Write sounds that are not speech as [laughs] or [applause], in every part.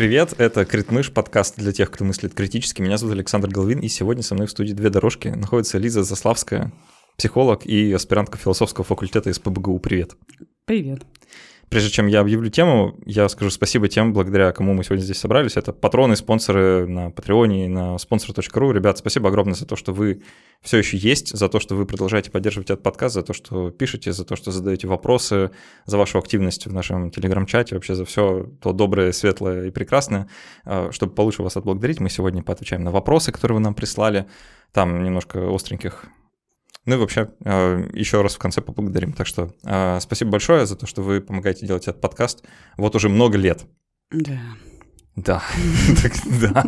Привет, это Критмыш, подкаст для тех, кто мыслит критически. Меня зовут Александр Головин, и сегодня со мной в студии две дорожки находится Лиза Заславская, психолог и аспирантка философского факультета из ПБГУ. Привет. Привет. Прежде чем я объявлю тему, я скажу спасибо тем, благодаря кому мы сегодня здесь собрались. Это патроны, спонсоры на Патреоне и на sponsor.ru. Ребят, спасибо огромное за то, что вы все еще есть, за то, что вы продолжаете поддерживать этот подкаст, за то, что пишете, за то, что задаете вопросы, за вашу активность в нашем телеграм-чате, вообще за все то доброе, светлое и прекрасное. А, чтобы получше вас отблагодарить, мы сегодня поотвечаем на вопросы, которые вы нам прислали. Там немножко остреньких ну и вообще, а, еще раз в конце поблагодарим. Так что а, спасибо большое за то, что вы помогаете делать этот подкаст вот уже много лет. Да. Да. Да.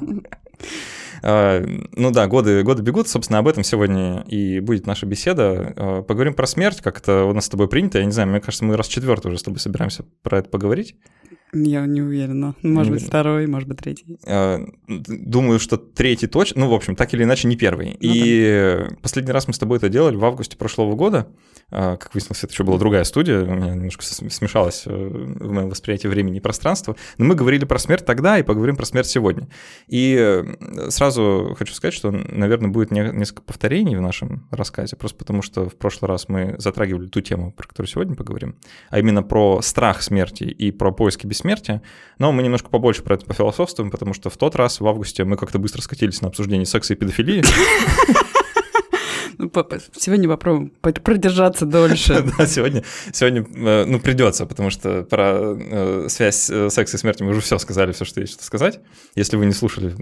А, ну да, годы, годы бегут, собственно, об этом сегодня и будет наша беседа. Поговорим про смерть, как это у нас с тобой принято. Я не знаю, мне кажется, мы раз четвертый уже с тобой собираемся про это поговорить. Я не уверена. Может не быть, второй, может быть, третий. А, думаю, что третий точно. Ну, в общем, так или иначе, не первый. Ну, и да. последний раз мы с тобой это делали в августе прошлого года. А, как выяснилось, это еще была другая студия. У меня немножко смешалось э, в моем восприятии времени и пространства. Но мы говорили про смерть тогда и поговорим про смерть сегодня. И э, сразу хочу сказать, что, наверное, будет несколько повторений в нашем рассказе, просто потому что в прошлый раз мы затрагивали ту тему, про которую сегодня поговорим, а именно про страх смерти и про поиски бессмертия смерти, но мы немножко побольше про это пофилософствуем, потому что в тот раз, в августе, мы как-то быстро скатились на обсуждение секса и педофилии. Ну, сегодня попробуем продержаться дольше. [laughs] Да, сегодня, сегодня э, ну, придется, потому что про э, связь э, секса и смерти мы уже все сказали, все, что есть что сказать. Если вы не слушали,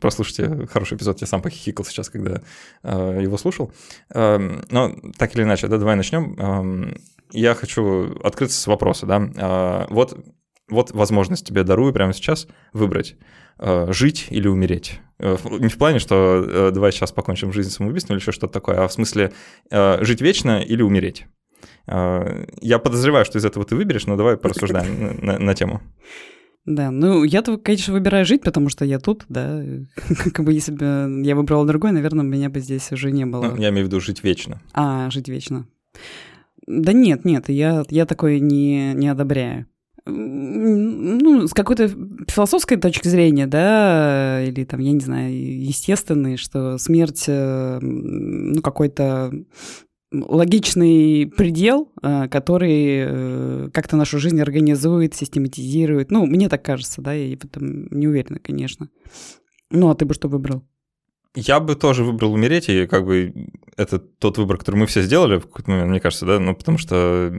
прослушайте хороший эпизод, я сам похихикал сейчас, когда его слушал. Эм, но так или иначе, да, давай начнем. Эм, я хочу открыться с вопроса, да. Вот вот возможность тебе дарую прямо сейчас выбрать, э, жить или умереть. Э, не в плане, что э, давай сейчас покончим жизнь самоубийством или еще что-то такое, а в смысле жить вечно или умереть. Я подозреваю, что из этого ты выберешь, но давай порассуждаем [laughs] на, на тему. Да, ну я-то, конечно, выбираю жить, потому что я тут, да. [laughs] Как бы если бы я выбрала другой, наверное, меня бы здесь уже не было. Ну, я имею в виду жить вечно. А, жить вечно. Да нет, нет, я, я такое не, не одобряю ну, с какой-то философской точки зрения, да, или там, я не знаю, естественной, что смерть, э, ну, какой-то логичный предел, э, который э, как-то нашу жизнь организует, систематизирует. Ну, мне так кажется, да, я в этом не уверена, конечно. Ну, а ты бы что выбрал? Я бы тоже выбрал умереть, и как бы это тот выбор, который мы все сделали в какой-то момент, мне кажется, да, ну, потому что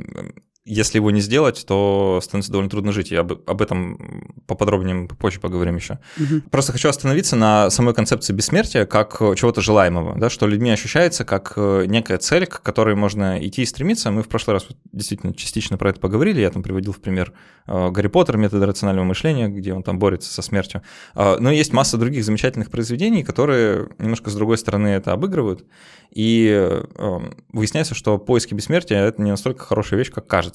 если его не сделать, то становится довольно трудно жить. Я об, об этом поподробнее попозже поговорим еще. Угу. Просто хочу остановиться на самой концепции бессмертия как чего-то желаемого, да, что людьми ощущается как э, некая цель, к которой можно идти и стремиться. Мы в прошлый раз действительно частично про это поговорили. Я там приводил в пример э, Гарри Поттер, методы рационального мышления, где он там борется со смертью. А, но есть масса других замечательных произведений, которые немножко с другой стороны это обыгрывают. И э, выясняется, что поиски бессмертия — это не настолько хорошая вещь, как кажется.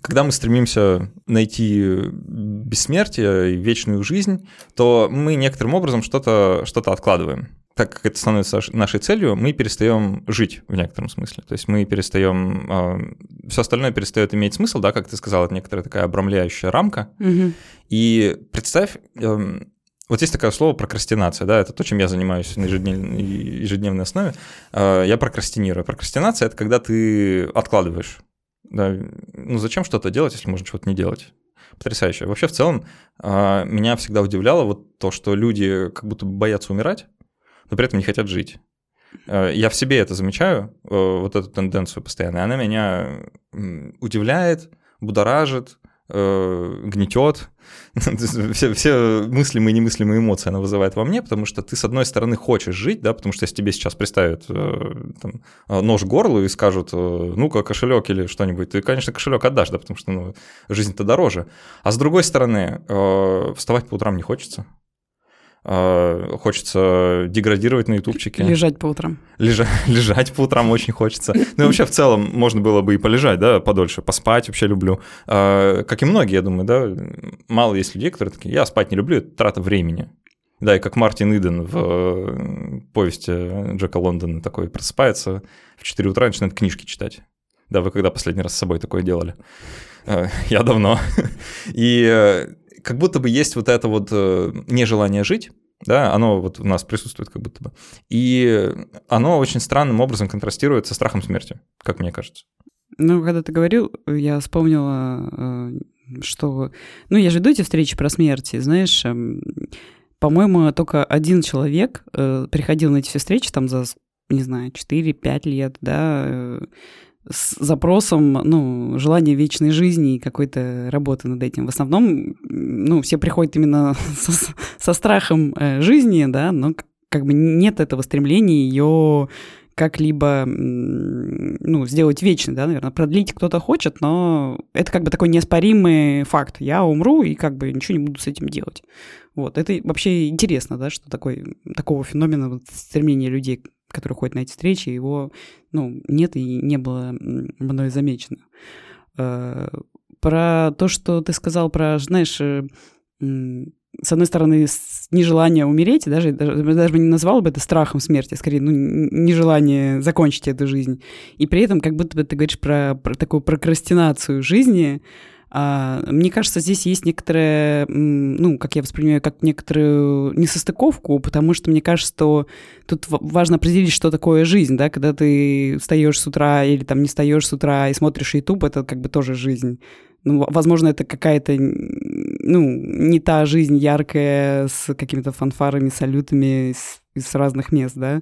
Когда мы стремимся найти бессмертие и вечную жизнь, то мы некоторым образом что-то что откладываем. Так как это становится нашей целью, мы перестаем жить в некотором смысле. То есть мы перестаем... Э, а, все остальное перестает иметь смысл, да, как ты сказал, это некоторая такая обрамляющая рамка. Угу. И представь, э, вот есть такое слово прокрастинация, да, это то, чем я занимаюсь на ежедневной, ежедневной основе. А, я прокрастинирую. Прокрастинация – это когда ты откладываешь. Да, ну зачем что-то делать, если можно чего-то не делать? Потрясающе. Вообще, в целом, а, меня всегда удивляло вот то, что люди как будто боятся умирать, но при этом не хотят жить. А, я в себе это замечаю, э, вот эту тенденцию постоянно, и она меня удивляет, будоражит, э, гнетет. [laughs] все, все мыслимые и немыслимые эмоции она вызывает во мне, потому что ты, с одной стороны, хочешь жить, да, потому что если тебе сейчас представят э, там, э, нож в горло и скажут, э, ну-ка, кошелек или что-нибудь, ты, конечно, кошелек отдашь, да, потому что ну, жизнь-то дороже. А с другой стороны, э, вставать по утрам не хочется. А, хочется деградировать на ютубчике. Лежать по утрам. Лежа, [laughs] лежать по утрам очень хочется. Ну и вообще в целом можно было бы и полежать, да, подольше, поспать вообще люблю. А, как и многие, я думаю, да, мало есть людей, которые такие, я спать не люблю, это трата времени. Да, и как Мартин Иден в э, повести Джека Лондона такой просыпается в 4 утра начинает книжки читать. Да, вы когда последний раз с собой такое делали? Э, я давно. [laughs] И э, как будто бы есть вот это вот э, нежелание жить, да, оно вот у нас присутствует как будто бы. И оно очень странным образом контрастирует со страхом смерти, как мне кажется. Ну, когда ты говорил, я вспомнила, э, что... Ну, я же иду эти встречи про смерть, знаешь, эм, по-моему, только один человек э, приходил на эти все встречи там за, не знаю, 4-5 лет, да, с запросом, ну, желания вечной жизни и какой-то работы над этим. В основном, ну, все приходят именно [laughs] со, со страхом э, жизни, да, но как бы нет этого стремления ее как-либо, ну, сделать вечной, да, наверное, продлить кто-то хочет, но это как бы такой неоспоримый факт. Я умру и как бы ничего не буду с этим делать. Вот, это вообще интересно, да, что такой, такого феномена вот, стремления людей который ходит на эти встречи, его ну, нет и не было мной замечено. Э, про то, что ты сказал про, знаешь, э, с одной стороны, нежелание умереть, даже, даже, даже не назвал бы это страхом смерти, а скорее, ну, нежелание закончить эту жизнь. И при этом как будто бы ты говоришь про, про такую прокрастинацию жизни, мне кажется, здесь есть некоторая, ну, как я воспринимаю, как некоторую несостыковку, потому что мне кажется, что тут важно определить, что такое жизнь, да, когда ты встаешь с утра или там не встаешь с утра и смотришь YouTube, это как бы тоже жизнь. Ну, возможно, это какая-то, ну, не та жизнь яркая с какими-то фанфарами, салютами из, из разных мест, да.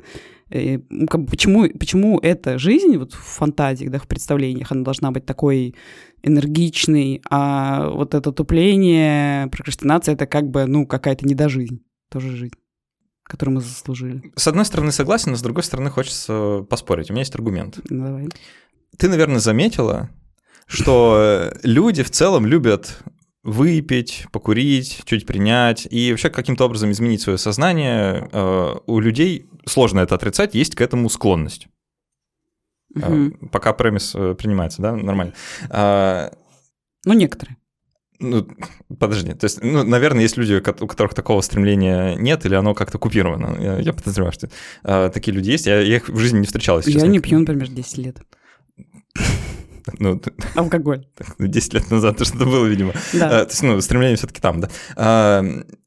И, как, почему, почему эта жизнь вот в фантазиях, да, в представлениях, она должна быть такой энергичный, а вот это тупление, прокрастинация — это как бы, ну, какая-то недожизнь, тоже жизнь которую мы заслужили. С одной стороны согласен, но с другой стороны хочется поспорить. У меня есть аргумент. Давай. Ты, наверное, заметила, что люди в целом любят выпить, покурить, чуть принять и вообще каким-то образом изменить свое сознание. Э, у людей сложно это отрицать, есть к этому склонность. Угу. Пока премис э, принимается, да, нормально. А, ну, некоторые. Ну, подожди, то есть, ну, наверное, есть люди, у которых такого стремления нет, или оно как-то купировано. Я, я подозреваю, что а, такие люди есть. Я, я их в жизни не встречал, если Я честно. не пью, например, 10 лет. [laughs] Ну, Алкоголь. [laughs] 10 лет назад то что-то было, видимо. Да. А, то есть, ну, стремление все-таки там, да. А,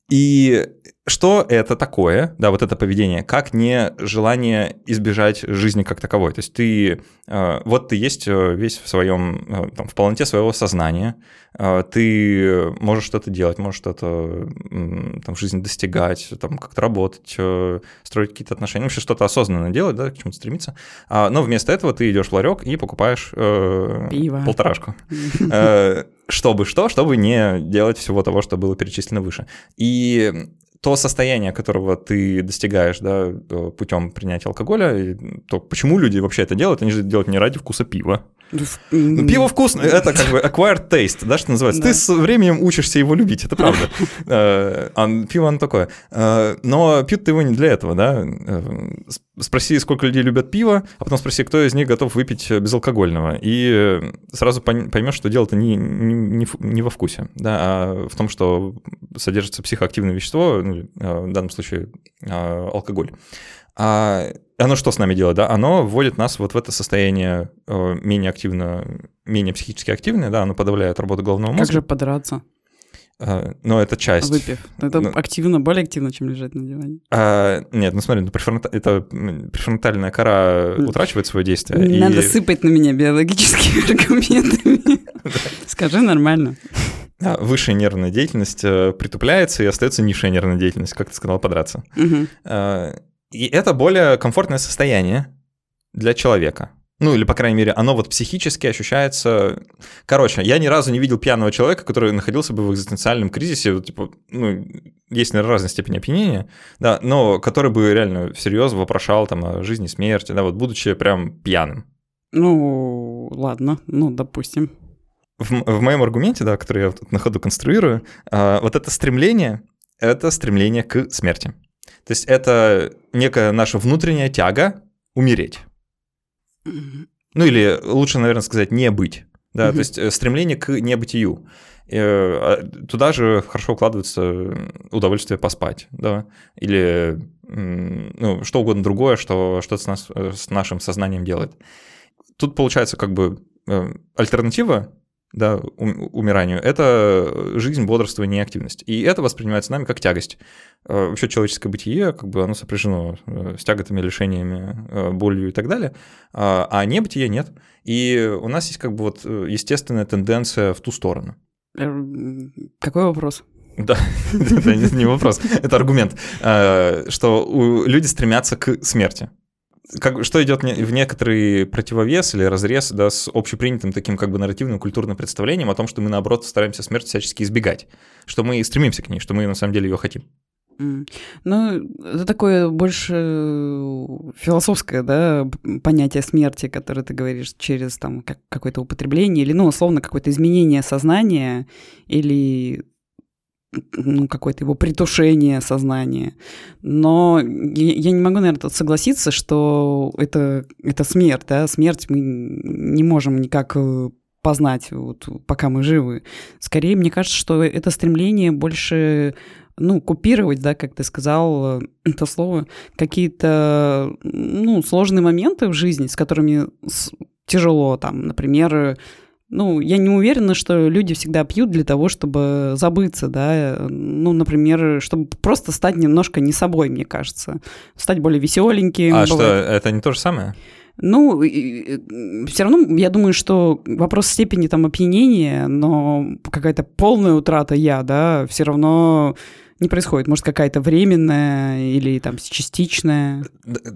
и что это такое, да, вот это поведение, как не желание избежать жизни как таковой. То есть ты, э, вот ты есть э, весь в своем, э, там, в полноте своего сознания, ты можешь что-то делать, можешь что-то там, в жизни достигать, там, как-то работать, строить какие-то отношения, вообще что-то осознанно делать, да, к чему-то стремиться. А, но вместо этого ты идешь в ларек и покупаешь Пиво. полторашку. [laughs] Чтобы что? Чтобы не делать всего того, что было перечислено выше. И то состояние, которого ты достигаешь да, э, путем принятия алкоголя, то почему люди вообще это делают, они же делают не ради вкуса пива. Ну, пиво вкусное, [laughs] это как бы acquired taste, да, что называется. Да. Ты с временем учишься его любить, это правда. [laughs] Э, а пиво оно такое. Э, но пьют ты его не для этого, да. Спроси, сколько людей любят пиво, а потом спроси, кто из них готов выпить безалкогольного. И сразу поймешь, что дело-то не, не, не во вкусе, да, а в том, что содержится психоактивное вещество, ну, в данном случае алкоголь. А оно что с нами делает, да? Оно вводит нас вот в это состояние э, менее активно, менее психически активное, да, оно подавляет работу головного мозга. Как же подраться? Uh, но это часть. Выпив. Это ну, активно, более активно, чем лежать на диване. Uh, нет, ну смотри, ну, префронта... это префронтальная кора утрачивает свое действие. Надо и... сыпать на меня биологическими [laughs] аргументами. Скажи нормально. Высшая нервная деятельность э, притупляется, и остается низшая нервная деятельность, как ты сказал, подраться. И это более комфортное состояние для человека. Ну, или, по крайней мере, оно вот психически ощущается... Короче, я ни разу не видел пьяного человека, который находился бы в экзистенциальном кризисе, вот, типа, ну, есть, наверное, разная степень опьянения, да, но который бы реально всерьез вопрошал там о жизни, смерти, да, вот будучи прям пьяным. Ну, ладно, ну, допустим. В, в моем аргументе, да, который я на ходу конструирую, а, вот это стремление — это стремление к смерти. То есть это некая наша внутренняя тяга умереть. Ну или лучше, наверное, сказать не быть. Да, mm то есть э, стремление к небытию. И, а, туда же хорошо укладывается удовольствие поспать, да, или ну, что угодно другое, что что-то с, нас, э, с нашим сознанием делает. Тут получается как бы э, альтернатива да, умиранию, это жизнь, бодрствование и активность. И это воспринимается нами как тягость. Э, вообще человеческое бытие, как бы оно сопряжено э, с тяготами, лишениями, э, болью и так далее, а, а небытия нет. И у нас есть как бы вот естественная тенденция в ту сторону. Какой вопрос? Да, [laughs] это не вопрос, это аргумент, что люди стремятся к смерти как, что идет в некоторый противовес или разрез да, с общепринятым таким как бы нарративным культурным представлением о том, что мы, наоборот, стараемся смерть всячески избегать, что мы стремимся к ней, что мы на самом деле ее хотим. Ну, это такое больше философское, да, понятие смерти, которое ты говоришь через там как, какое-то употребление или, ну, условно, какое-то изменение сознания или ну, какое-то его притушение сознания. Но я, не могу, наверное, согласиться, что это, это смерть, да, смерть мы не можем никак э, познать, вот, пока мы живы. Скорее, мне кажется, что это стремление больше ну, купировать, да, как ты сказал, э, это слово, какие-то, ну, сложные моменты в жизни, с которыми тяжело, там, например, ну, я не уверена, что люди всегда пьют для того, чтобы забыться, да, ну, например, чтобы просто стать немножко не собой, мне кажется, стать более веселеньким. А бывает. что, это не то же самое? Ну, все равно, я думаю, что вопрос степени там опьянения, но какая-то полная утрата я, да, все равно не происходит. Может, какая-то временная или там частичная.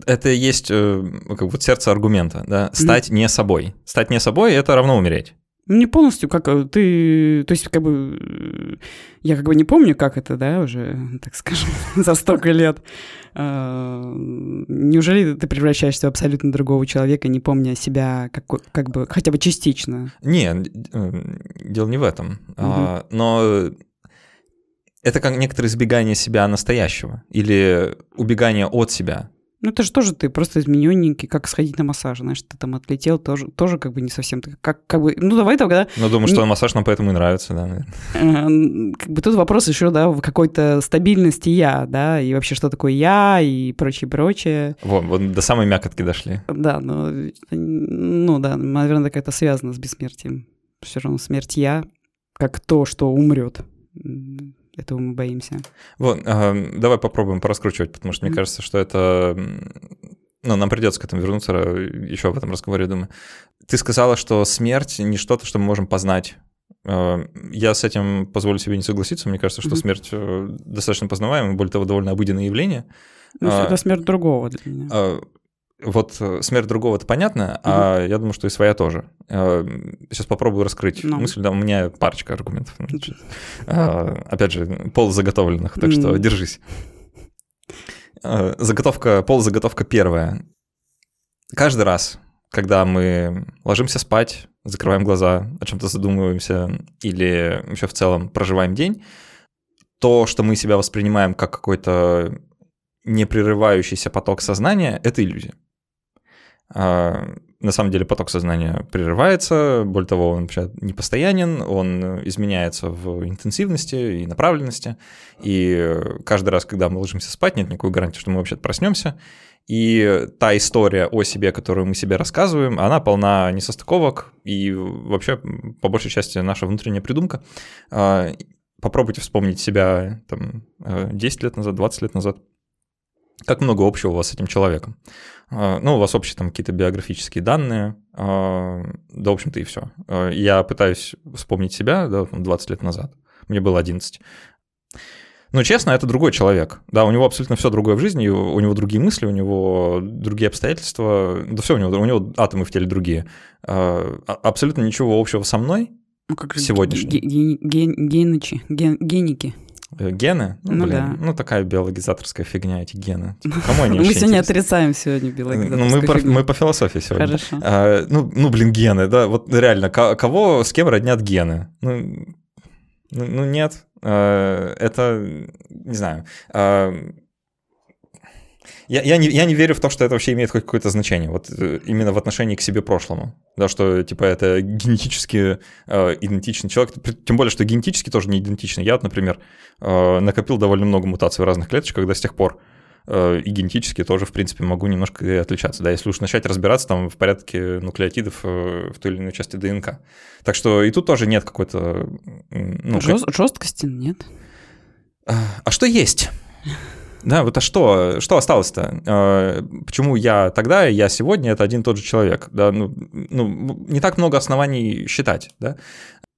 Это есть э, как вот сердце аргумента, да, стать mm. не собой. Стать не собой — это равно умереть. Не полностью, как э, ты, то есть, как бы, э, я как бы не помню, как это, да, уже, так скажем, [laughs] за столько лет. А, неужели ты превращаешься в абсолютно другого человека, не помня себя как, как бы хотя бы частично? Не, э, дело не в этом. Угу. Но это как некоторое избегание себя настоящего или убегание от себя. Ну, это же тоже ты, просто измененники, как сходить на массаж, знаешь, ты там отлетел, тоже, тоже как бы не совсем, как, как бы, ну, давай тогда... Ну, думаю, что массаж нам поэтому и нравится, да, Как бы тут вопрос еще, да, в какой-то стабильности я, да, и вообще, что такое я, и прочее, прочее. Вот, вот до самой мякотки дошли. Да, ну, ну да, наверное, как-то связано с бессмертием. Все равно смерть я, как то, что умрет. Этого мы боимся. Вот, э, давай попробуем пораскручивать, потому что mm-hmm. мне кажется, что это... Ну, нам придется к этому вернуться еще в этом разговоре, думаю. Ты сказала, что смерть не что-то, что мы можем познать. Я с этим позволю себе не согласиться. Мне кажется, что mm-hmm. смерть э, достаточно познаваемая, более того, довольно обыденное явление. Ну, это смерть другого для меня вот э, смерть другого это понятно, угу. а я думаю, что и своя тоже. Сейчас попробую раскрыть ну. мысль, да, у меня парочка аргументов. А, опять же, полузаготовленных, так что держись. Заготовка, полузаготовка первая. Каждый раз, когда мы ложимся спать, закрываем глаза, о чем-то задумываемся или еще в целом проживаем день, то, что мы себя воспринимаем как какой-то непрерывающийся поток сознания, это иллюзия. А, на самом деле поток сознания прерывается, более того, он вообще не постоянен, он изменяется в интенсивности и направленности, и каждый раз, когда мы ложимся спать, нет никакой гарантии, что мы вообще проснемся, и та история о себе, которую мы себе рассказываем, она полна несостыковок, и вообще, по большей части, наша внутренняя придумка. А, попробуйте вспомнить себя там, 10 лет назад, 20 лет назад, как много общего у вас с этим человеком. А, ну, у вас общие там какие-то биографические данные, а, да, в общем-то, и все. А, я пытаюсь вспомнить себя, да, 20 лет назад, мне было 11. Но честно, это другой человек. Да, у него абсолютно все другое в жизни, у него другие мысли, у него другие обстоятельства, да все у него, у него атомы в теле другие. Абсолютно ничего общего со мной ну, как сегодняшний. Ген, ген, геничи, ген, геники. Э, гены? Ну, ну блин, да. ну такая биологизаторская фигня, эти гены. Типа, [laughs] кому они Мы сегодня отрицаем сегодня биологизаторскую ну, мы, по, мы по философии сегодня. Хорошо. А, ну, ну, блин, гены, да, вот реально, кого, с кем роднят гены? Ну, ну, ну нет, а, это, не знаю, а, я, я, не, я не верю в то, что это вообще имеет хоть какое-то значение, вот э, именно в отношении к себе прошлому. Да, что типа это генетически э, идентичный человек, тем более, что генетически тоже не идентичный. Я например, э, накопил довольно много мутаций в разных клеточках до с тех пор. э, и генетически тоже, в принципе, могу немножко и отличаться, да, если уж начать разбираться там в порядке нуклеотидов э, в той или иной части ДНК. Так что и тут тоже нет какой-то... Ну, Жест, как... Жесткости нет. А что есть? Да, вот а что, что осталось-то? А, почему я тогда и я сегодня это один и тот же человек? Да, ну, ну, не так много оснований считать, да?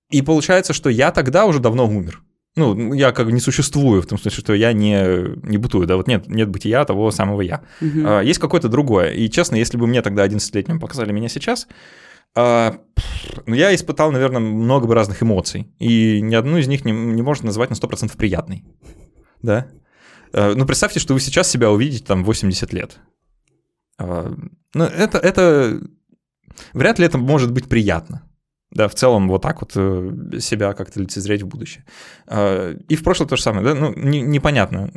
И получается, что я тогда уже давно умер. Ну, я как бы не существую, в том смысле, что я не, не бытую, да, вот нет, нет бытия того самого я. Угу. А, есть какое-то другое. И честно, если бы мне тогда 11-летним показали меня сейчас, а, ну, я испытал, наверное, много бы разных эмоций. И ни одну из них не, не можно назвать на 100% приятной. Да? А, ну, представьте, что вы сейчас себя увидите там 80 лет. А, ну, это, это... Вряд ли это может быть приятно. Да, в целом вот так вот э, себя как-то лицезреть в будущее. А, и в прошлое то же самое, да, ну, не, непонятно,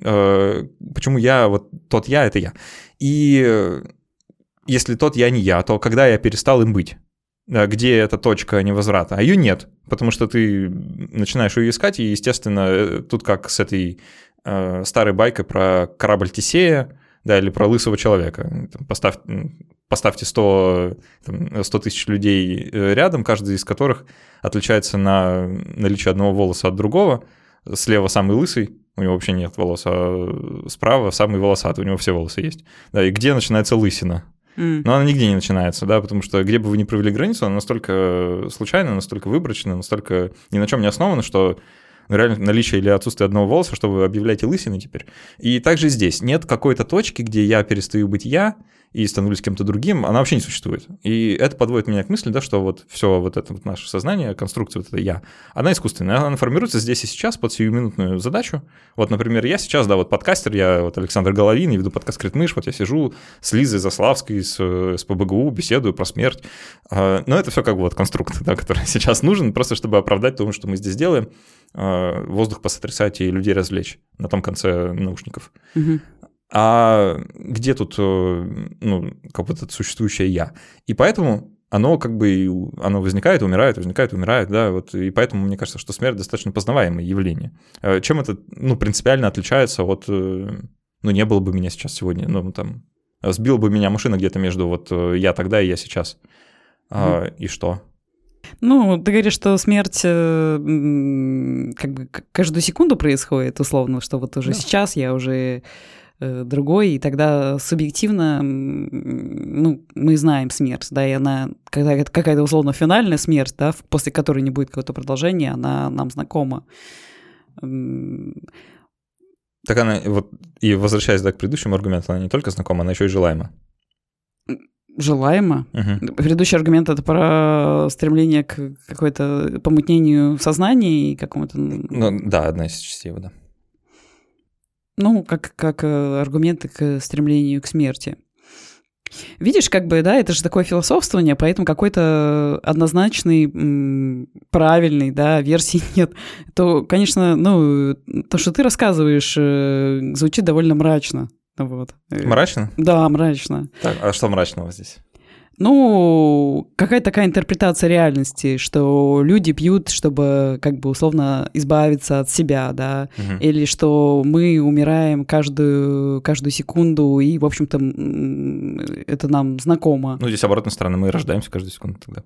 почему я, вот тот я, это я. И если тот я не я, то когда я перестал им быть? где эта точка невозврата, а ее нет, потому что ты начинаешь ее искать, и, естественно, э, тут как с этой э, старой байкой про корабль Тесея, да, или про лысого человека. Поставь, поставьте 100, там, 100 тысяч людей э, рядом, каждый из которых отличается на наличие одного волоса от другого. Слева самый лысый, у него вообще нет волос, а справа самый волосатый, у него все волосы есть. Да, и где начинается лысина? Но она нигде не начинается, да, потому что где бы вы ни провели границу, она настолько случайна, настолько выборочна, настолько ни на чем не основана, что реально наличие или отсутствие одного волоса, что вы объявляете лысиной теперь. И также здесь нет какой-то точки, где я перестаю быть я, и становлюсь кем-то другим, она вообще не существует. И это подводит меня к мысли, да, что вот все вот это вот наше сознание, конструкция вот это я, она искусственная, она формируется здесь и сейчас под сиюминутную задачу. Вот, например, я сейчас, да, вот подкастер, я вот Александр Головин, я веду подкаст «Критмыш», вот я сижу с Лизой Заславской, с, с ПБГУ, беседую про смерть. А, но это все как бы вот конструкт, [laughs] да, который [laughs] сейчас нужен, просто чтобы оправдать то, что мы здесь делаем, воздух посотрясать и людей развлечь на том конце наушников. Угу а где тут э, ну, как вот это существующее я? И поэтому оно как бы оно возникает, умирает, возникает, умирает, да, вот, и поэтому мне кажется, что смерть достаточно познаваемое явление. Э, чем это, ну, принципиально отличается от, э, ну, не было бы меня сейчас сегодня, ну, там, сбила бы меня машина где-то между вот я тогда и я сейчас. Mm. И что? Ну, ты говоришь, что смерть как бы каждую секунду происходит, условно, что вот уже да. сейчас я уже Э, другой, и тогда субъективно, ну, мы знаем смерть, да, и она, когда это какая-то условно финальная смерть, да, после которой не будет какого-то продолжения, она нам знакома. Так она, вот, и возвращаясь да, к предыдущему аргументу, она не только знакома, она еще и желаема. Желаемо. Угу. Предыдущий аргумент это про стремление к какой-то помутнению сознания и какому-то. Ну, да, одна из частей да. Ну, как, как э, аргументы к стремлению к смерти. Видишь, как бы, да, это же такое философствование, поэтому какой-то однозначной, правильной, да, [laughs] версии нет. То, конечно, ну, то, что ты рассказываешь, э, звучит довольно мрачно. Вот. Э, мрачно? Да, мрачно. Так, а что мрачного здесь? Ну, какая-то такая интерпретация реальности, что люди пьют, чтобы как бы условно избавиться от себя, да, угу. или что мы умираем каждую, каждую секунду, и, в общем-то, это нам знакомо. Ну, здесь оборотная сторона, мы рождаемся каждую секунду тогда.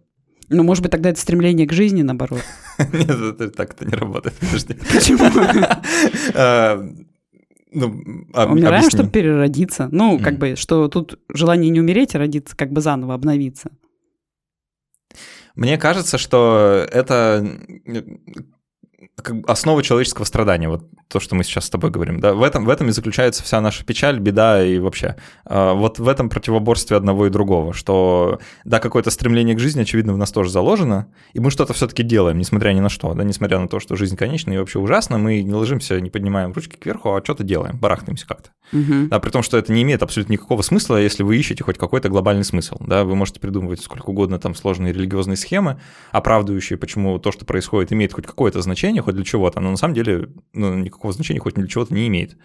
Ну, может быть, тогда это стремление к жизни, наоборот. [laughs] Нет, так это не работает. Почему? [laughs] А, ну, об, Умираем, объясни. чтобы переродиться. Ну, mm. как бы, что тут желание не умереть, а родиться, как бы заново обновиться. Мне кажется, что это основа человеческого страдания, вот то, что мы сейчас с тобой говорим, да, в этом, в этом и заключается вся наша печаль, беда и вообще. А, вот в этом противоборстве одного и другого, что, да, какое-то стремление к жизни, очевидно, в нас тоже заложено, и мы что-то все-таки делаем, несмотря ни на что, да, несмотря на то, что жизнь конечна и вообще ужасна, мы не ложимся, не поднимаем ручки кверху, а что-то делаем, барахтаемся как-то. Угу. Да, при том, что это не имеет абсолютно никакого смысла, если вы ищете хоть какой-то глобальный смысл, да, вы можете придумывать сколько угодно там сложные религиозные схемы, оправдывающие, почему то, что происходит, имеет хоть какое-то значение, хоть для чего-то, но на самом деле ну, никакого значения хоть для чего-то не имеет.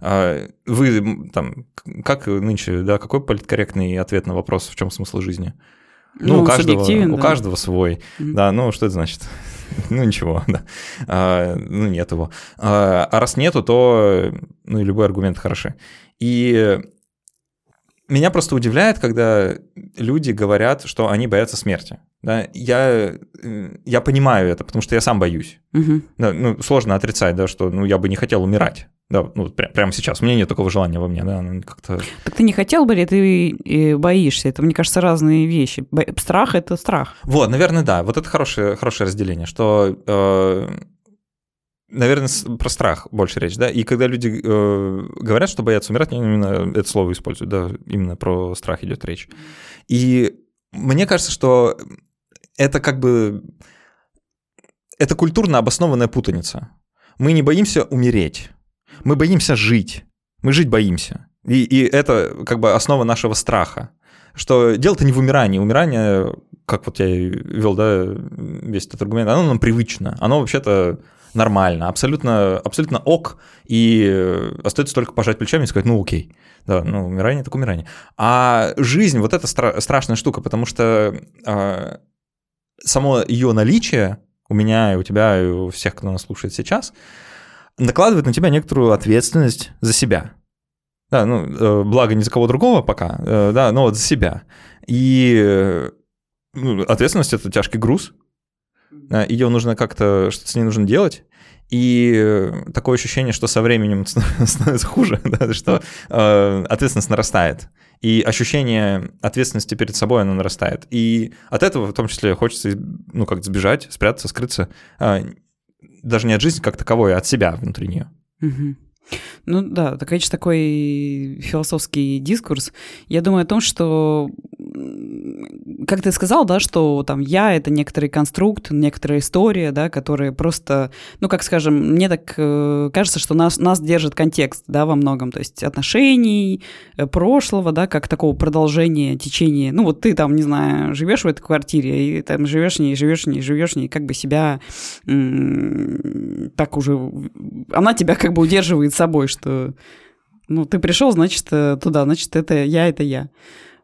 А вы там, как нынче, да, какой политкорректный ответ на вопрос, в чем смысл жизни? Ну, ну у каждого, у каждого свой. Mm-hmm. Да, ну что это значит? [laughs] ну ничего, да. А, ну нет его. А, а раз нету, то ну любой аргумент хороши. И меня просто удивляет, когда люди говорят, что они боятся смерти. Да, я, я понимаю это, потому что я сам боюсь. Мгм. Да, ну, сложно отрицать, да, что ну, я бы не хотел умирать. Да, ну, пря- прямо сейчас. У меня нет такого желания во мне, да, ну, как-то... Так ты не хотел бы или ты э, боишься? Это, мне кажется, разные вещи. Бо- Страх – это страх. Вот, наверное, да. Вот это хорошее, хорошее разделение, что, э, наверное, про страх больше речь, да. И когда люди э, говорят, что боятся умирать, они именно это слово используют, да, именно про страх идет речь. И мне кажется, что это как бы... Это культурно обоснованная путаница. Мы не боимся умереть. Мы боимся жить. Мы жить боимся. И, и это как бы основа нашего страха. Что дело-то не в умирании. Умирание, как вот я вел, да, весь этот аргумент, оно нам привычно. Оно вообще-то нормально, абсолютно, абсолютно ок, и э, остается только пожать плечами и сказать, ну окей, да, ну умирание так умирание. А жизнь, вот это стра- страшная штука, потому что а, само ее наличие у меня и у тебя, и у всех, кто нас слушает сейчас, накладывает на тебя некоторую ответственность за себя. Да, ну, э, благо ни за кого другого пока, э, да, но вот за себя. И э, ну, ответственность – это тяжкий груз, ее нужно как-то, что-то с ней нужно делать, и э, такое ощущение, что со временем [laughs] становится хуже, да, что э, ответственность нарастает, и ощущение ответственности перед собой, оно нарастает. И от этого в том числе хочется, ну, как-то сбежать, спрятаться, скрыться, а, даже не от жизни как таковой, а от себя внутри. Мгм. Ну да, так, конечно, такой философский дискурс. Я думаю о том, что, как ты сказал, да, что там я — это некоторый конструкт, некоторая история, да, которая просто, ну, как скажем, мне так э, кажется, что нас, нас держит контекст, да, во многом, то есть отношений, э, прошлого, да, как такого продолжения, течения. Ну, вот ты там, не знаю, живешь в этой квартире, и там живешь в ней, живешь в ней, живешь в ней, как бы себя м, так уже... Она тебя как бы удерживает собой, что... Ну, ты пришел, значит, э, туда, значит, это я, это я.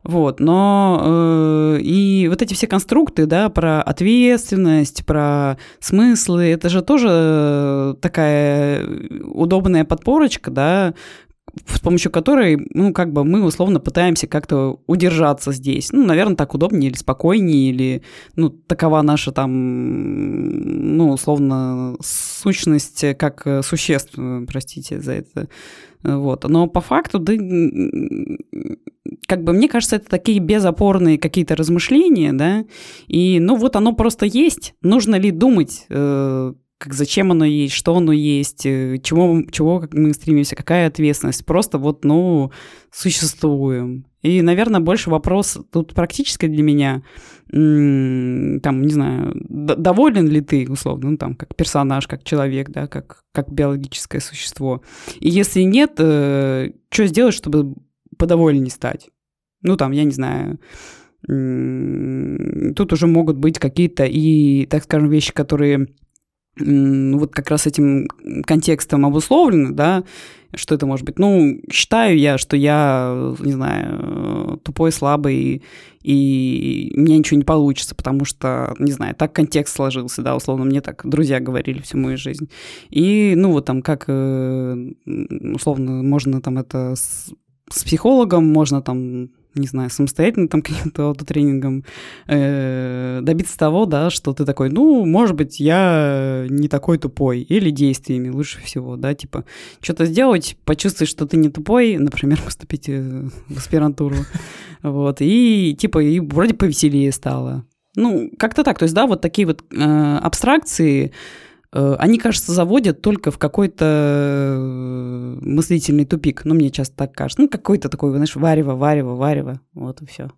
Вот, но э, и вот эти все конструкты, да, про ответственность, про смыслы, это же тоже э, такая удобная подпорочка, да, с помощью которой, ну, как бы мы условно пытаемся как-то удержаться здесь. Ну, наверное, так удобнее или спокойнее, или, ну, такова наша там, ну, условно, сущность как э, существ, э, простите за это. Вот. Но по факту, да, как бы мне кажется, это такие безопорные какие-то размышления, да, и, ну, вот оно просто есть. Нужно ли думать, э, как зачем оно есть, что оно есть, э, чего, чего мы стремимся, какая ответственность. Просто вот, ну, существуем. И, наверное, больше вопрос тут практически для меня, там, не знаю, доволен ли ты, условно, ну, там, как персонаж, как человек, да, как, как биологическое существо. И если нет, что сделать, чтобы подовольней стать? Ну, там, я не знаю, тут уже могут быть какие-то и, так скажем, вещи, которые вот как раз этим контекстом обусловлены, да, что это может быть. Ну, считаю я, что я, не знаю, тупой, слабый, и меня ничего не получится, потому что, не знаю, так контекст сложился, да, условно, мне так друзья говорили всю мою жизнь. И, ну, вот там как, э, условно, можно там это с, с психологом, можно там не знаю, самостоятельно там [laughs] каким-то аутотренингом э, добиться того, да, что ты такой, ну, может быть, я не такой тупой, или действиями лучше всего, да, типа, что-то сделать, почувствовать, что ты не тупой, например, [laughs] поступить э, в аспирантуру, [laughs] вот, и, типа, и вроде повеселее стало. Ну, как-то так, то есть, да, вот такие вот э, абстракции, они, кажется, заводят только в какой-то э, мыслительный тупик. Ну, мне часто так кажется. Ну, какой-то такой, знаешь, варево, варево, варево. Вот и все.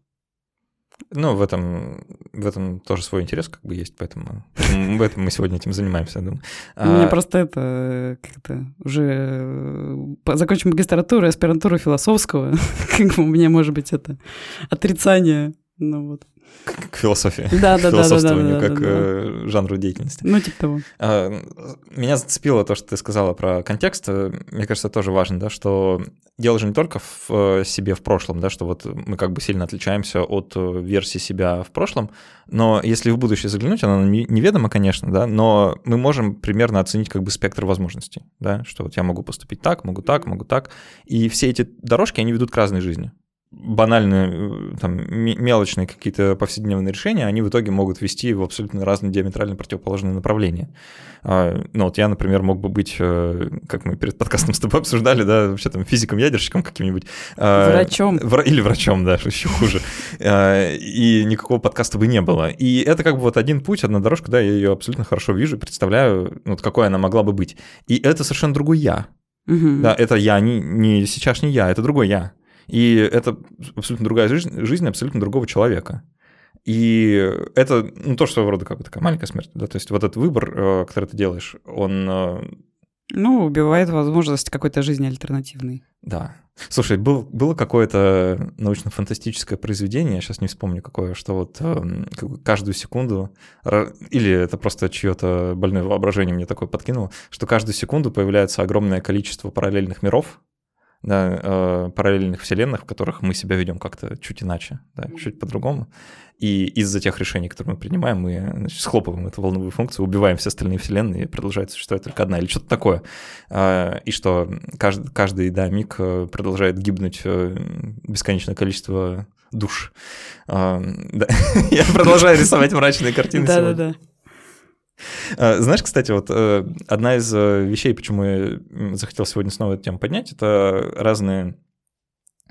Ну, в этом, в этом тоже свой интерес как бы есть, поэтому в этом мы сегодня этим занимаемся, я думаю. У меня А, просто это как-то уже э, закончим магистратуру, аспирантуру философского, [laughs] как бы у меня может быть это отрицание. Ну вот. К, к философии. Да, да, да, да, да, философствованию, да, как да, да. э, жанру деятельности. Ну, типа того. А, Меня зацепило то, что ты сказала про контекст. Мне кажется, тоже важно, да, что дело же не только в э, себе в прошлом, да, что вот мы как бы сильно отличаемся от э, версии себя в прошлом, но если в будущее заглянуть, оно не- неведомо, конечно, да, но мы можем примерно оценить как бы спектр возможностей, да, что вот я могу поступить так, могу так, могу так, и все эти дорожки, они ведут к разной жизни банальные, э, там, ме- мелочные какие-то повседневные решения, они в итоге могут вести в абсолютно разные диаметрально противоположные направления. А, Ну вот я, например, мог бы быть, э, как мы перед подкастом с тобой обсуждали, да, вообще там физиком-ядерщиком каким-нибудь. а, Врачом. вра- Или врачом, да, еще хуже. А, И никакого подкаста бы не было. И это как бы вот один путь, одна дорожка, да, я ее абсолютно хорошо вижу, представляю, ну, вот какой она могла бы быть. И это совершенно другой я. Мгм. Да, это я, не, не сейчас не я, это другой я. И это абсолютно другая жизнь, жизнь абсолютно другого человека. И это, ну, то, что вроде как бы такая маленькая смерть, да, то есть вот этот выбор, э, который ты делаешь, он, э, Ну, убивает возможность какой-то жизни альтернативной. да. Слушай, был, было какое-то научно-фантастическое произведение, я сейчас не вспомню какое, что вот бы каждую секунду, или это просто чье-то больное воображение мне такое подкинуло, что каждую секунду появляется огромное количество параллельных миров, да, э, параллельных вселенных, в которых мы себя ведем как-то чуть иначе, да, чуть по-другому. И из-за тех решений, которые мы принимаем, мы значит, схлопываем эту волновую функцию, убиваем все остальные вселенные, и продолжает существовать только одна, или что-то такое. А, И что каждый, каждый да, миг э, продолжает гибнуть э, бесконечное количество душ. А, да. [laughs] Я продолжаю рисовать мрачные картины. Да-да-да. А, Знаешь, кстати, вот э, одна из э, вещей, почему я захотел сегодня снова эту тему поднять, это разные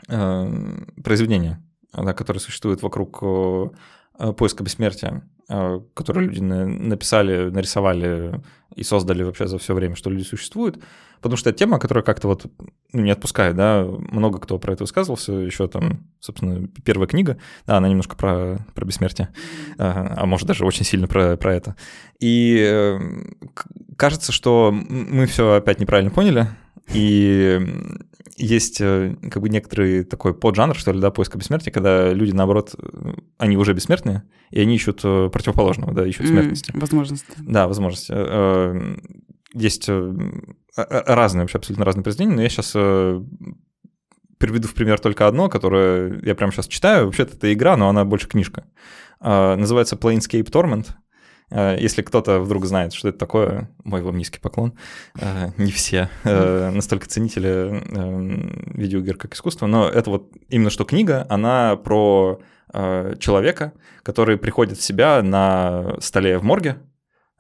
э, произведения, которые существуют вокруг э, поиска бессмертия, которые люди на- написали, нарисовали и создали вообще за все время, что люди существуют. Потому что это тема, которая как-то вот ну, не отпускает, да, много кто про это высказывался, еще там, собственно, первая книга, да, она немножко про, про бессмертие, а, а может даже очень сильно про, про это. И э, кажется, что мы все опять неправильно поняли, и есть э, как бы некоторый такой поджанр, что ли, да, поиска бессмертия, когда люди, наоборот, они уже бессмертные, и они ищут э, противоположного, да, ищут М, смертности. Возможность. Да, возможности. Есть разные, вообще абсолютно разные произведения, но я сейчас приведу в пример только одно, которое я прямо сейчас читаю. Вообще-то это игра, но она больше книжка. Э, Называется Planescape Torment. Э, Если кто-то вдруг знает, что это такое, мой вам низкий поклон. Э, Не все э, настолько ценители э, видеоигр как искусство, но это вот именно что книга, она про э, человека, который приходит в себя на столе в морге, э,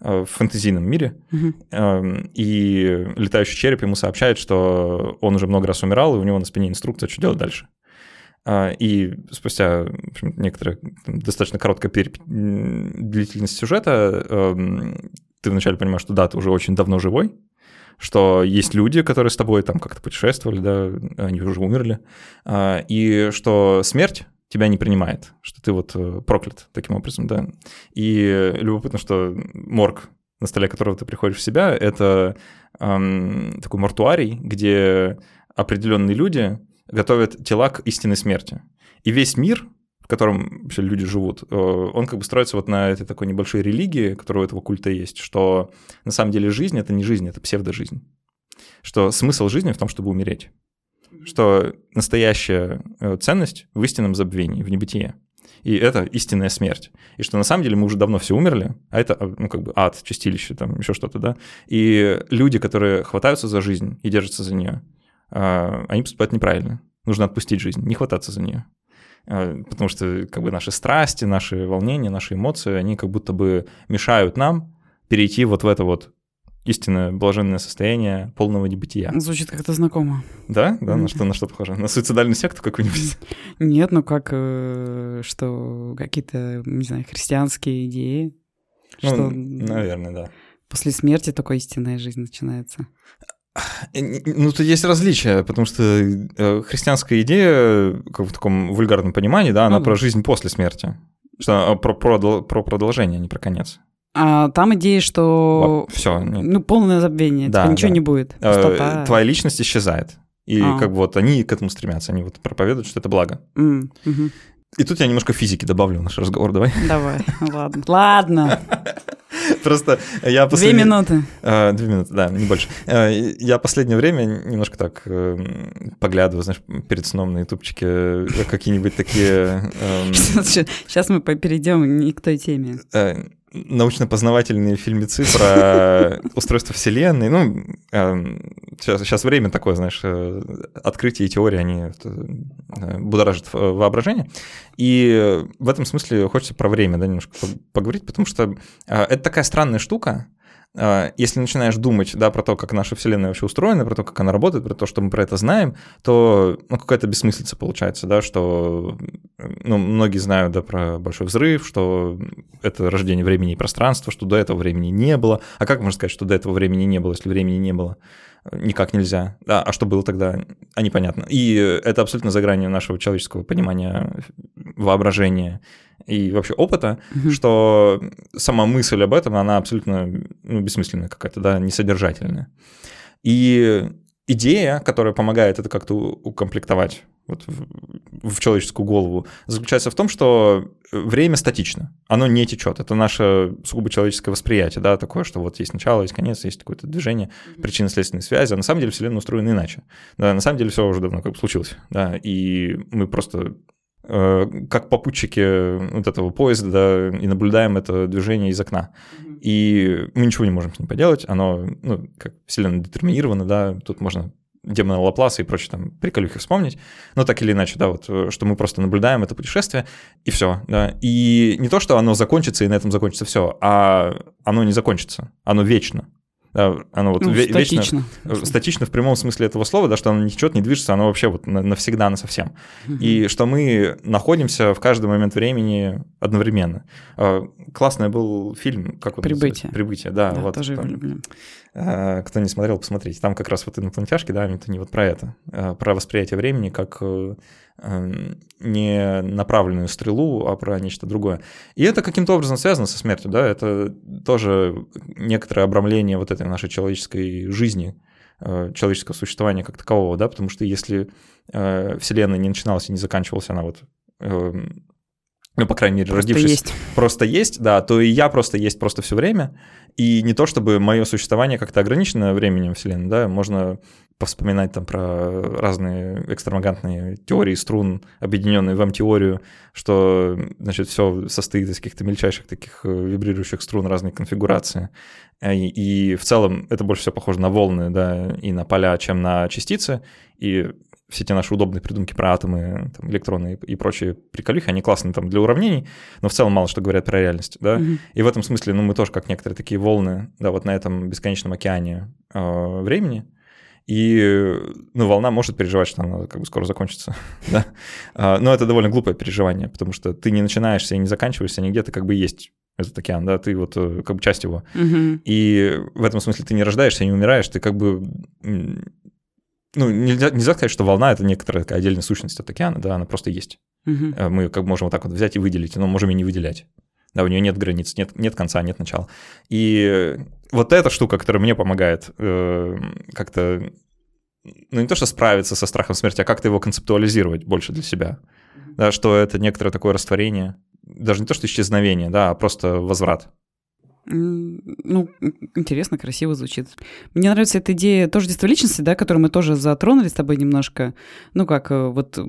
в фэнтезийном мире. Эм, и летающий череп ему сообщает, что он уже много раз умирал, и у него на спине инструкция, что делать дальше. А, И спустя общем, некоторая там, достаточно короткая переп- длительность сюжета, эм, ты вначале понимаешь, что да, ты уже очень давно живой, что есть люди, которые с тобой там как-то путешествовали, да, они уже умерли, а, и что смерть тебя не принимает, что ты вот э, проклят таким образом, да. И любопытно, что морг, на столе которого ты приходишь в себя, это эм, такой мортуарий, где определенные люди готовят тела к истинной смерти. И весь мир, в котором вообще люди живут, э, он как бы строится вот на этой такой небольшой религии, которая у этого культа есть, что на самом деле жизнь — это не жизнь, это псевдожизнь. Что смысл жизни в том, чтобы умереть. Что настоящая э, ценность в истинном забвении, в небытие. И это истинная смерть. И что на самом деле мы уже давно все умерли, а это, а, ну, как бы ад, чистилище, там еще что-то, да. И люди, которые хватаются за жизнь и держатся за нее, а, они поступают неправильно. Нужно отпустить жизнь, не хвататься за нее. А, Потому что как бы наши страсти, наши волнения, наши эмоции, они как будто бы мешают нам перейти вот в это вот истинное блаженное состояние полного небытия. Звучит как-то знакомо. Да? Да, на что, на что похоже? На суицидальную секту какую-нибудь? [laughs] Нет, ну как, э, что какие-то, не знаю, христианские идеи, Ну, что наверное, да. после смерти только истинная жизнь начинается. Э, Ну, тут есть различия, потому что э, христианская идея, как в таком вульгарном понимании, да, она Ну про жизнь после смерти. Что она про, про, про продолжение, а не про конец. А там идея, что... Все. Ну, полное забвение, Да, типа ничего да. не будет. Пустота. Твоя личность исчезает. И А. как бы вот они к этому стремятся, они вот проповедуют, что это благо. Мгм. И тут я немножко физики добавлю в наш разговор, давай. [laughs] Давай, ладно. Ладно. [laughs] Просто я Две минуты. А, две минуты, да, не больше. А, я последнее время немножко так э, поглядываю, знаешь, перед сном на ютубчике э, какие-нибудь такие... [laughs] Сейчас мы перейдем не к той теме научно-познавательные фильмецы про [laughs] устройство Вселенной. Ну, сейчас, сейчас время такое, знаешь, э, открытие и теории, они э, будоражат воображение. И в этом смысле хочется про время да, немножко поговорить, потому что это такая странная штука, если начинаешь думать, да, про то, как наша Вселенная вообще устроена, про то, как она работает, про то, что мы про это знаем, то ну, какая-то бессмыслица получается, да, что ну, многие знают, да, про Большой Взрыв, что это рождение времени и пространства, что до этого времени не было. А как можно сказать, что до этого времени не было, если времени не было? Никак нельзя. Да, а что было тогда? А непонятно. И это абсолютно за гранью нашего человеческого понимания, воображения и вообще опыта, угу. что сама мысль об этом, она абсолютно ну, бессмысленная какая-то, да, несодержательная. И идея, которая помогает это как-то укомплектовать вот в, в человеческую голову, заключается в том, что время статично, оно не течет. Это наше сугубо человеческое восприятие, да, такое, что вот есть начало, есть конец, есть какое-то движение, причинно-следственные связи, а на самом деле Вселенная устроена иначе. Да, на самом деле все уже давно как бы случилось, да, и мы просто как попутчики вот этого поезда, да, и наблюдаем это движение из окна. Mm-hmm. И мы ничего не можем с ним поделать, оно, ну, как Вселенная детерминирована, да, тут можно демона Лапласа и прочие там приколюхи вспомнить, но так или иначе, да, вот, что мы просто наблюдаем это путешествие, и все, да, и не то, что оно закончится, и на этом закончится все, а оно не закончится, оно вечно, оно вот ну, статично. вечно, статично в прямом смысле этого слова, да, что оно ничего не движется, оно вообще вот навсегда, на совсем. И что мы находимся в каждый момент времени одновременно. А, классный был фильм, как вот Прибытие. Прибытие, да. да вот, тоже там, люблю. А, кто не смотрел, посмотрите. Там как раз вот инопланетяшки, да, это не вот про это, а про восприятие времени как э, Эм, не направленную стрелу, а про нечто другое. И это каким-то образом связано со смертью, да, это тоже некоторое обрамление вот этой нашей человеческой жизни, э, человеческого существования как такового, да, потому что если э, Вселенная не начиналась и не заканчивалась, она вот эм, ну, по крайней мере, просто родившись, есть. просто есть, да, то и я просто есть просто все время. И не то, чтобы мое существование как-то ограничено временем Вселенной, да, можно повспоминать там про разные экстравагантные теории струн, объединенные в М-теорию, что, значит, все состоит из каких-то мельчайших таких э, вибрирующих струн разной конфигурации. Э, и, и в целом это больше всего похоже на волны, да, и на поля, чем на частицы. И все эти наши удобные придумки про атомы, там, электроны и, и прочие приколюхи, они классные там для уравнений, но в целом мало что говорят про реальность, да. Mm-hmm. И в этом смысле, ну, мы тоже как некоторые такие волны, да, вот на этом бесконечном океане э, времени, и ну, волна может переживать, что она как бы скоро закончится. [laughs] да? А, но это довольно глупое переживание, потому что ты не начинаешься и не заканчиваешься нигде, ты как бы есть этот океан, да, ты вот э, как бы часть его. Угу. И в этом смысле ты не рождаешься, не умираешь, ты как бы... Ну, нельзя, нельзя сказать, что волна — это некоторая такая отдельная сущность от океана, да, она просто есть. Угу. Мы как можем вот так вот взять и выделить, но можем и не выделять. Да, у нее нет границ, нет, нет конца, нет начала. И вот эта штука, которая мне помогает э, как-то, ну не то что справиться со страхом смерти, а как-то его концептуализировать больше для себя. Да, что это некоторое такое растворение, даже не то что исчезновение, да, а просто возврат. Ну, интересно, красиво звучит. Мне нравится эта идея тоже детства личности, да, которую мы тоже затронули с тобой немножко. Ну, как э, вот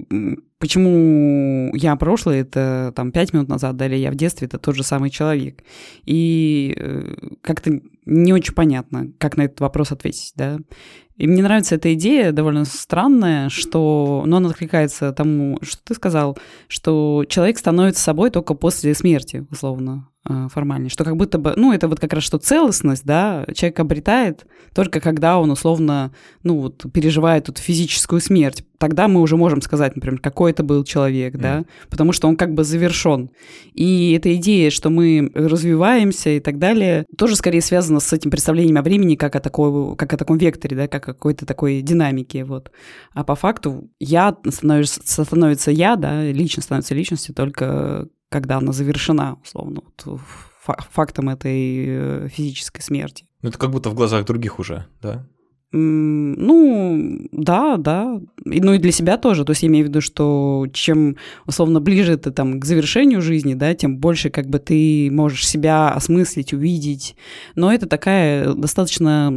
почему я прошлое, это там пять минут назад, да, или я в детстве, это тот же самый человек. И э, как-то не очень понятно, как на этот вопрос ответить, да. И мне нравится эта идея, довольно странная, что, но она откликается тому, что ты сказал, что человек становится собой только после смерти, условно. Э, формальнее, что как будто бы, ну, это вот как раз что целостность, да, человек обретает только когда он условно, ну, вот переживает эту физическую смерть. Тогда мы уже можем сказать, например, какой это был человек, mm. да, потому что он как бы завершен. И эта идея, что мы развиваемся и так далее, тоже скорее связана с этим представлением о времени как о, такой, как о таком векторе, да, как о какой-то такой динамике, вот. А по факту я становится, становится я, да, личность становится личностью только когда она завершена, условно, вот, фактом этой э, физической смерти. Ну, это как будто в глазах других уже, да? Ну, да, да. И, ну и для себя тоже. То есть я имею в виду, что чем, условно, ближе ты там к завершению жизни, да, тем больше как бы ты можешь себя осмыслить, увидеть. Но это такая достаточно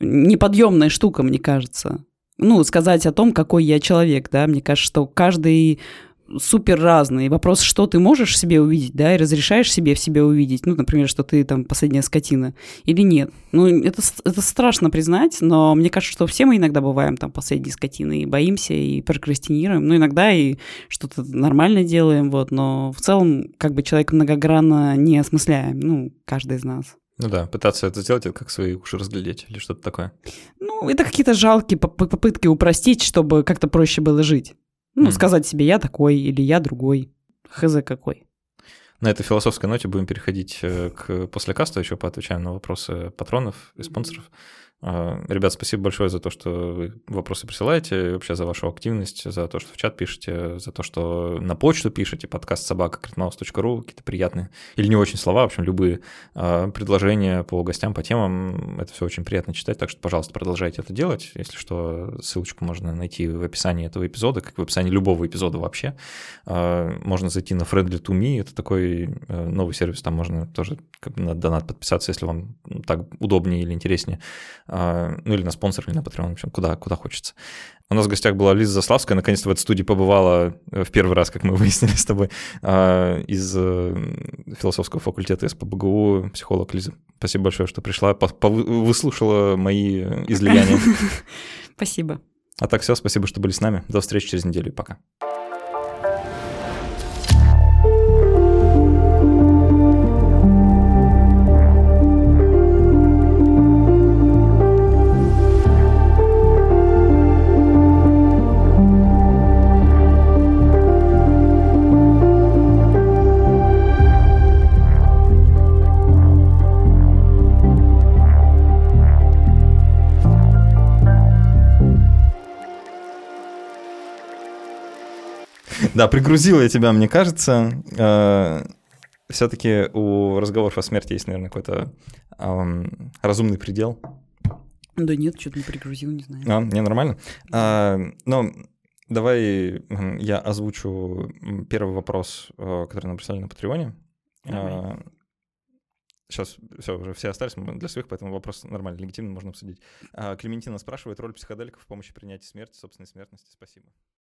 неподъемная штука, мне кажется. Ну, сказать о том, какой я человек, да, мне кажется, что каждый супер разные. Вопрос, что ты можешь в себе увидеть, да, и разрешаешь себе в себе увидеть, ну, например, что ты там последняя скотина, или нет. Ну, это, это страшно признать, но мне кажется, что все мы иногда бываем там последние скотины, и боимся, и прокрастинируем, ну, иногда и что-то нормально делаем, вот, но в целом, как бы человек многогранно не осмысляем, ну, каждый из нас. Ну да, пытаться это сделать, это как свои уши разглядеть или что-то такое. Ну, это какие-то жалкие попытки упростить, чтобы как-то проще было жить. Ну, mm. сказать себе, я такой или я другой. Хз какой. На этой философской ноте будем переходить э, к после каста, еще поотвечаем на вопросы патронов и спонсоров. А, ребят, спасибо большое за то, что вы вопросы присылаете, вообще за вашу активность, за то, что в чат пишете, за то, что на почту пишете, подкаст собака критмаус.ру, какие-то приятные или не очень слова, в общем, любые а, предложения по гостям, по темам, это все очень приятно читать, так что, пожалуйста, продолжайте это делать. Если что, ссылочку можно найти в описании этого эпизода, как в описании любого эпизода вообще. А, можно зайти на Friendly to Me, это такой э, новый сервис, там можно тоже на донат подписаться, если вам так удобнее или интереснее ну или на спонсор, или на Patreon, в общем, куда, куда хочется. У нас в гостях была Лиза Заславская, наконец-то в этой студии побывала э, в первый раз, как мы [laughs] выяснили с тобой, а, из э, философского факультета СПБГУ, психолог Лиза. Спасибо большое, что пришла, выслушала мои излияния. [laughs] Спасибо. А так все, спасибо, что были с нами. До встречи через неделю. Пока. Да, пригрузила я тебя, мне кажется. Э, Все-таки у разговоров о смерти есть, наверное, какой-то разумный предел. Да нет, что-то не пригрузил, не знаю. А, не, нормально. А, но давай я озвучу первый вопрос, э, который нам прислали на Патреоне. А, сейчас все, уже все остались для своих, поэтому вопрос нормально, легитимно можно обсудить. А, Клементина спрашивает роль психоделиков в помощи принятия смерти, собственной смертности. Спасибо.